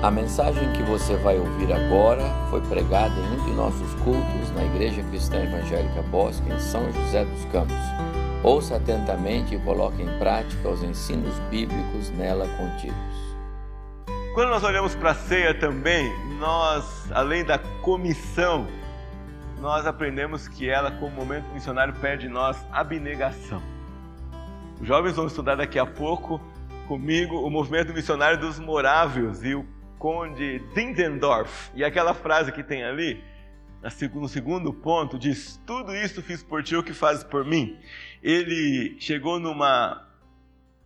A mensagem que você vai ouvir agora foi pregada em um de nossos cultos na Igreja Cristã Evangélica Bosque, em São José dos Campos. Ouça atentamente e coloque em prática os ensinos bíblicos nela contidos. Quando nós olhamos para a ceia também, nós, além da comissão, nós aprendemos que ela, como momento missionário, pede de nós abnegação. Os jovens vão estudar daqui a pouco comigo o movimento missionário dos morávios e o conde Dindendorf. E aquela frase que tem ali, no segundo ponto, diz: Tudo isso fiz por ti, o que fazes por mim? Ele chegou numa,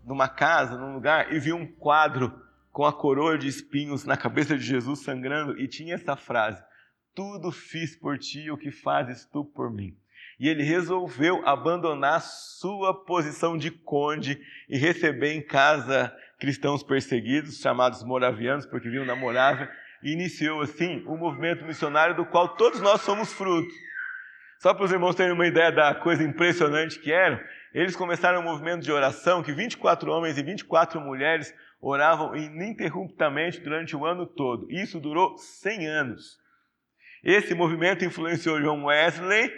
numa casa, num lugar, e viu um quadro com a coroa de espinhos na cabeça de Jesus sangrando, e tinha essa frase: Tudo fiz por ti, o que fazes tu por mim? E ele resolveu abandonar sua posição de conde e receber em casa cristãos perseguidos, chamados moravianos, porque viviam na Morávia, e iniciou assim um movimento missionário do qual todos nós somos fruto. Só para os irmãos terem uma ideia da coisa impressionante que era, eles começaram um movimento de oração que 24 homens e 24 mulheres oravam ininterruptamente durante o ano todo. Isso durou 100 anos. Esse movimento influenciou John Wesley,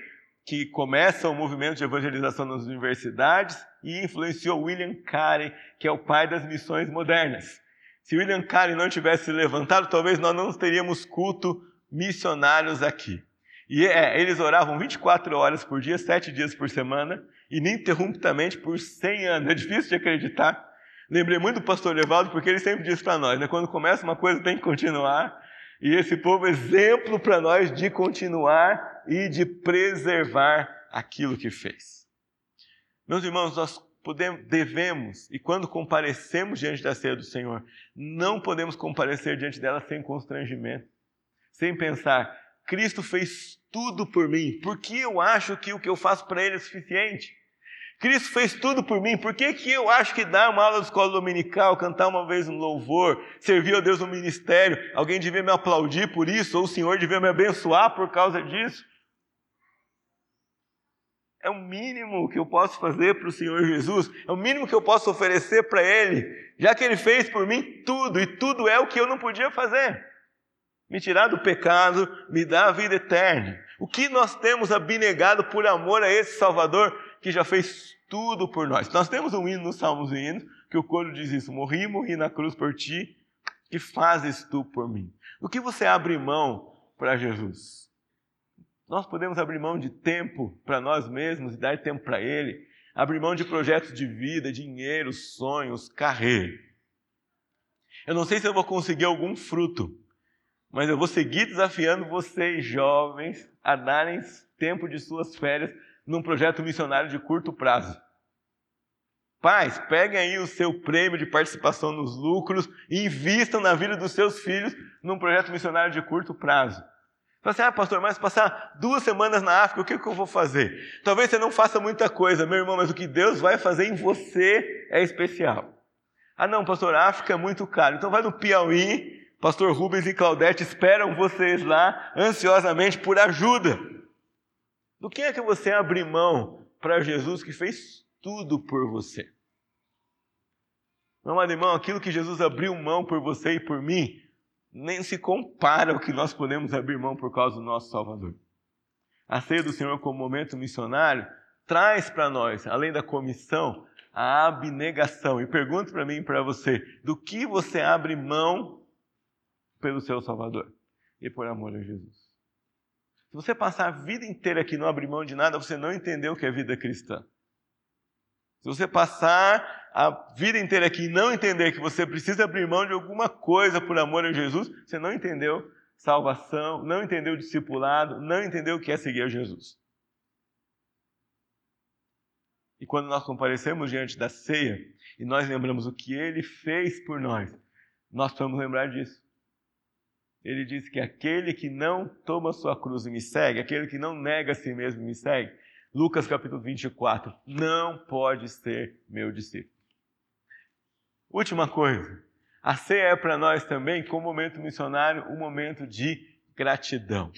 que começa o movimento de evangelização nas universidades e influenciou William Carey, que é o pai das missões modernas. Se William Carey não tivesse se levantado, talvez nós não teríamos culto missionários aqui. E é, eles oravam 24 horas por dia, 7 dias por semana, ininterruptamente por 100 anos. É difícil de acreditar. Lembrei muito do pastor Levaldo, porque ele sempre diz para nós, né, quando começa uma coisa tem que continuar. E esse povo é exemplo para nós de continuar e de preservar aquilo que fez. Meus irmãos, nós podemos, devemos, e quando comparecemos diante da ceia do Senhor, não podemos comparecer diante dela sem constrangimento, sem pensar, Cristo fez tudo por mim, por que eu acho que o que eu faço para Ele é suficiente? Cristo fez tudo por mim, por que, que eu acho que dar uma aula de escola dominical, cantar uma vez um louvor, servir a Deus no ministério, alguém devia me aplaudir por isso, ou o Senhor devia me abençoar por causa disso? É o mínimo que eu posso fazer para o Senhor Jesus, é o mínimo que eu posso oferecer para Ele, já que Ele fez por mim tudo, e tudo é o que eu não podia fazer. Me tirar do pecado, me dar a vida eterna. O que nós temos abnegado por amor a esse Salvador que já fez tudo por nós. Nós temos um hino nos Salmos e Hinos que o coro diz isso: Morri, morri na cruz por ti, que fazes tu por mim. O que você abre mão para Jesus? Nós podemos abrir mão de tempo para nós mesmos e dar tempo para Ele, abrir mão de projetos de vida, dinheiro, sonhos, carreira. Eu não sei se eu vou conseguir algum fruto, mas eu vou seguir desafiando vocês, jovens, a darem tempo de suas férias num projeto missionário de curto prazo. Pais, peguem aí o seu prêmio de participação nos lucros e invistam na vida dos seus filhos num projeto missionário de curto prazo. Fala assim, ah, pastor, mas passar duas semanas na África, o que, que eu vou fazer? Talvez você não faça muita coisa, meu irmão, mas o que Deus vai fazer em você é especial. Ah, não, pastor, a África é muito caro. Então vai no Piauí, pastor Rubens e Claudete esperam vocês lá ansiosamente por ajuda. Do que é que você abre mão para Jesus que fez tudo por você? Meu amado irmão, aquilo que Jesus abriu mão por você e por mim, nem se compara ao que nós podemos abrir mão por causa do nosso Salvador. A ceia do Senhor como momento missionário traz para nós, além da comissão, a abnegação. E pergunto para mim e para você, do que você abre mão pelo seu Salvador e por amor a Jesus? Se você passar a vida inteira aqui não abrir mão de nada, você não entendeu o que é vida cristã. Se você passar a vida inteira aqui e não entender que você precisa abrir mão de alguma coisa por amor a Jesus, você não entendeu salvação, não entendeu discipulado, não entendeu o que é seguir a Jesus. E quando nós comparecemos diante da ceia e nós lembramos o que ele fez por nós, nós precisamos lembrar disso ele diz que aquele que não toma sua cruz e me segue, aquele que não nega a si mesmo e me segue, Lucas capítulo 24, não pode ser meu discípulo. Última coisa, a ceia é para nós também, como momento missionário, um momento de gratidão.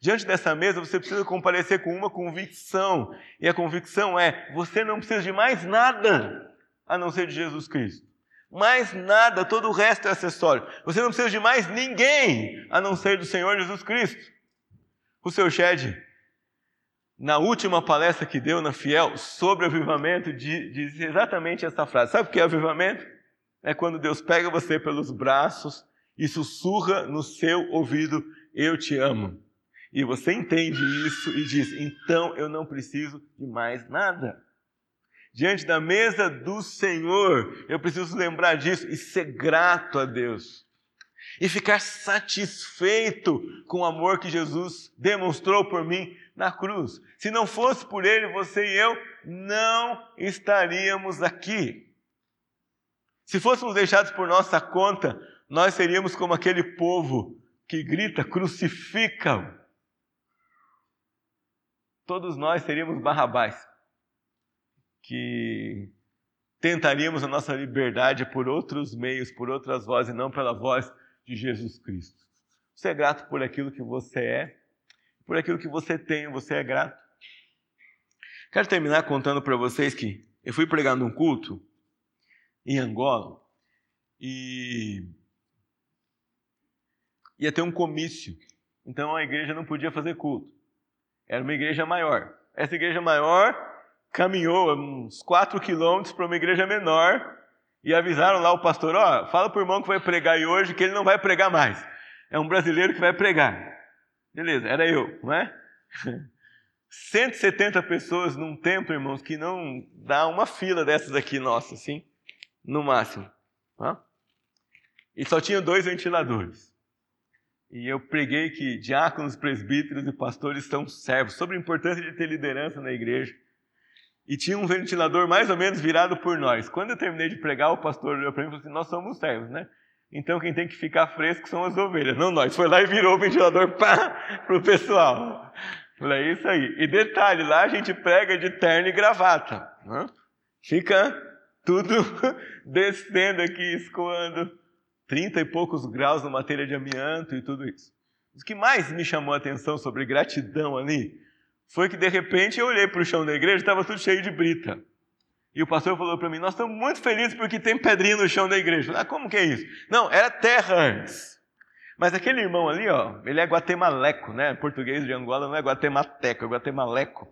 Diante dessa mesa, você precisa comparecer com uma convicção, e a convicção é: você não precisa de mais nada a não ser de Jesus Cristo. Mais nada, todo o resto é acessório. Você não precisa de mais ninguém a não ser do Senhor Jesus Cristo. O seu Shed, na última palestra que deu na Fiel sobre avivamento, diz exatamente essa frase. Sabe o que é avivamento? É quando Deus pega você pelos braços e sussurra no seu ouvido: Eu te amo. E você entende isso e diz: Então eu não preciso de mais nada. Diante da mesa do Senhor, eu preciso lembrar disso e ser grato a Deus. E ficar satisfeito com o amor que Jesus demonstrou por mim na cruz. Se não fosse por Ele, você e eu não estaríamos aqui. Se fôssemos deixados por nossa conta, nós seríamos como aquele povo que grita: crucifica-o. Todos nós seríamos Barrabás, que tentaríamos a nossa liberdade por outros meios, por outras vozes, e não pela voz de Jesus Cristo. Você é grato por aquilo que você é, por aquilo que você tem, você é grato. Quero terminar contando para vocês que eu fui pregar num culto em Angola e ia ter um comício. Então a igreja não podia fazer culto. Era uma igreja maior. Essa igreja maior caminhou uns 4 quilômetros para uma igreja menor e avisaram lá o pastor: Ó, fala para o irmão que vai pregar aí hoje que ele não vai pregar mais. É um brasileiro que vai pregar. Beleza, era eu, não é? 170 pessoas num templo, irmãos, que não dá uma fila dessas aqui, nossa, assim no máximo. Tá? E só tinha dois ventiladores. E eu preguei que diáconos, presbíteros e pastores são servos, sobre a importância de ter liderança na igreja. E tinha um ventilador mais ou menos virado por nós. Quando eu terminei de pregar, o pastor olhou para mim e falou assim: Nós somos servos, né? Então quem tem que ficar fresco são as ovelhas, não nós. Foi lá e virou o ventilador para o pessoal. Falei, é isso aí. E detalhe, lá a gente prega de terno e gravata. Né? Fica tudo descendo aqui, escoando 30 e poucos graus na matéria de amianto e tudo isso. O que mais me chamou a atenção sobre gratidão ali foi que de repente eu olhei para o chão da igreja estava tudo cheio de brita. E o pastor falou para mim: Nós estamos muito felizes porque tem pedrinha no chão da igreja. falei, ah, como que é isso? Não, era terra antes. Mas aquele irmão ali, ó, ele é guatemaleco, né? Português de Angola não é guatemateco, é guatemaleco.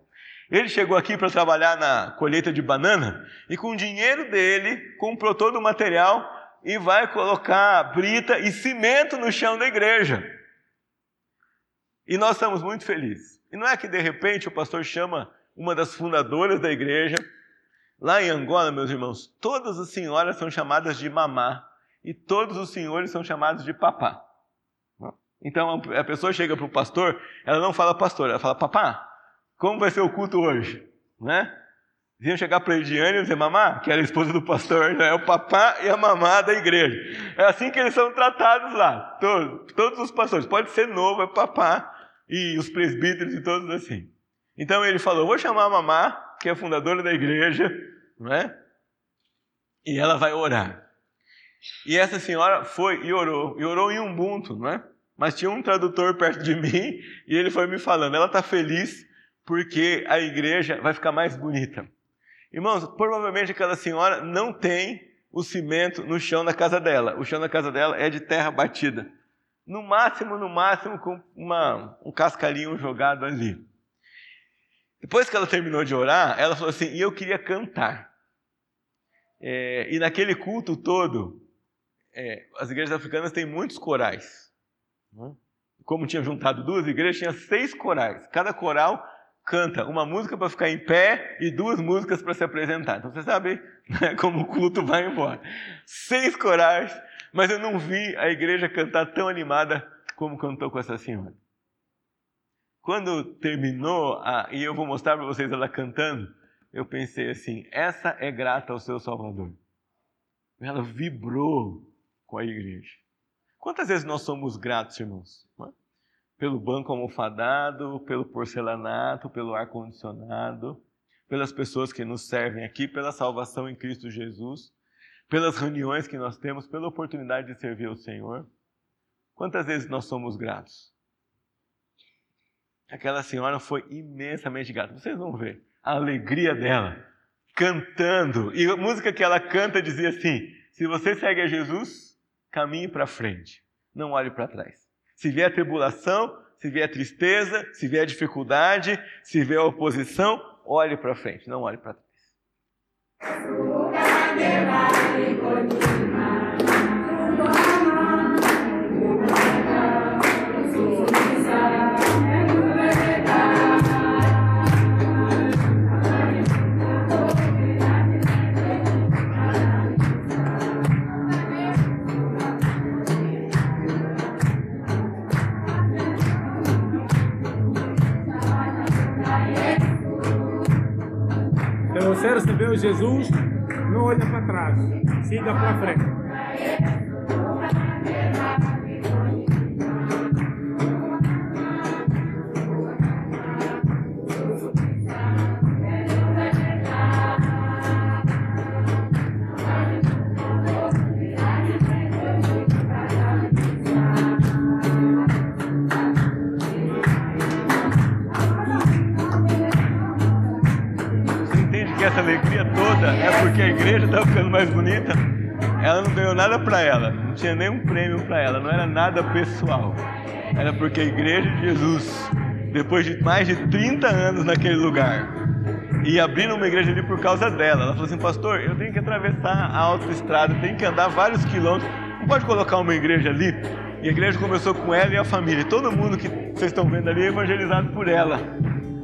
Ele chegou aqui para trabalhar na colheita de banana e com o dinheiro dele comprou todo o material e vai colocar brita e cimento no chão da igreja. E nós estamos muito felizes. E não é que de repente o pastor chama uma das fundadoras da igreja. Lá em Angola, meus irmãos, todas as senhoras são chamadas de mamá e todos os senhores são chamados de papá. Então a pessoa chega para o pastor, ela não fala pastor, ela fala papá. Como vai ser o culto hoje? Né? Vinham chegar para a Ediane e dizer, mamá, que era a esposa do pastor, é o papá e a mamá da igreja. É assim que eles são tratados lá, todos, todos os pastores. Pode ser novo, é papá, e os presbíteros e todos assim. Então ele falou, vou chamar a mamá, que é fundadora da igreja, não é? E ela vai orar. E essa senhora foi e orou, e orou em Ubuntu, não é? Mas tinha um tradutor perto de mim e ele foi me falando, ela está feliz porque a igreja vai ficar mais bonita. Irmãos, provavelmente aquela senhora não tem o cimento no chão da casa dela. O chão da casa dela é de terra batida. No máximo, no máximo, com uma, um cascalhinho jogado ali. Depois que ela terminou de orar, ela falou assim: e eu queria cantar. É, e naquele culto todo, é, as igrejas africanas têm muitos corais. Né? Como tinha juntado duas igrejas, tinha seis corais. Cada coral canta uma música para ficar em pé e duas músicas para se apresentar. Então você sabe né, como o culto vai embora. Seis corais, mas eu não vi a igreja cantar tão animada como cantou com essa senhora. Quando terminou, a, e eu vou mostrar para vocês ela cantando, eu pensei assim: essa é grata ao seu Salvador. Ela vibrou com a igreja. Quantas vezes nós somos gratos, irmãos? Pelo banco almofadado, pelo porcelanato, pelo ar-condicionado, pelas pessoas que nos servem aqui, pela salvação em Cristo Jesus, pelas reuniões que nós temos, pela oportunidade de servir ao Senhor. Quantas vezes nós somos gratos? Aquela senhora foi imensamente grata. Vocês vão ver a alegria dela cantando. E a música que ela canta dizia assim: Se você segue a Jesus, caminhe para frente, não olhe para trás. Se vier tribulação, se vier tristeza, se vier dificuldade, se vier oposição, olhe para frente, não olhe para trás. Você recebeu Jesus, não olha para trás, siga para frente. Porque a igreja estava ficando mais bonita, ela não ganhou nada para ela, não tinha nenhum prêmio para ela, não era nada pessoal. Era porque a igreja de Jesus, depois de mais de 30 anos naquele lugar, e abrindo uma igreja ali por causa dela. Ela falou assim: Pastor, eu tenho que atravessar a autoestrada, tenho que andar vários quilômetros, não pode colocar uma igreja ali? E a igreja começou com ela e a família. Todo mundo que vocês estão vendo ali é evangelizado por ela.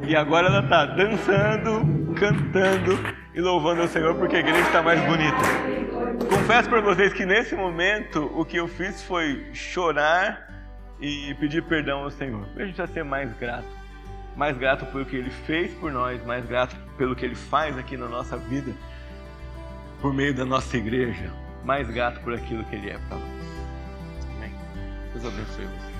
E agora ela está dançando, cantando e louvando ao Senhor porque a igreja está mais bonita. Confesso para vocês que nesse momento o que eu fiz foi chorar e pedir perdão ao Senhor. A gente já ser mais grato. Mais grato pelo que Ele fez por nós, mais grato pelo que Ele faz aqui na nossa vida, por meio da nossa igreja. Mais grato por aquilo que Ele é para nós. Amém. Deus abençoe você.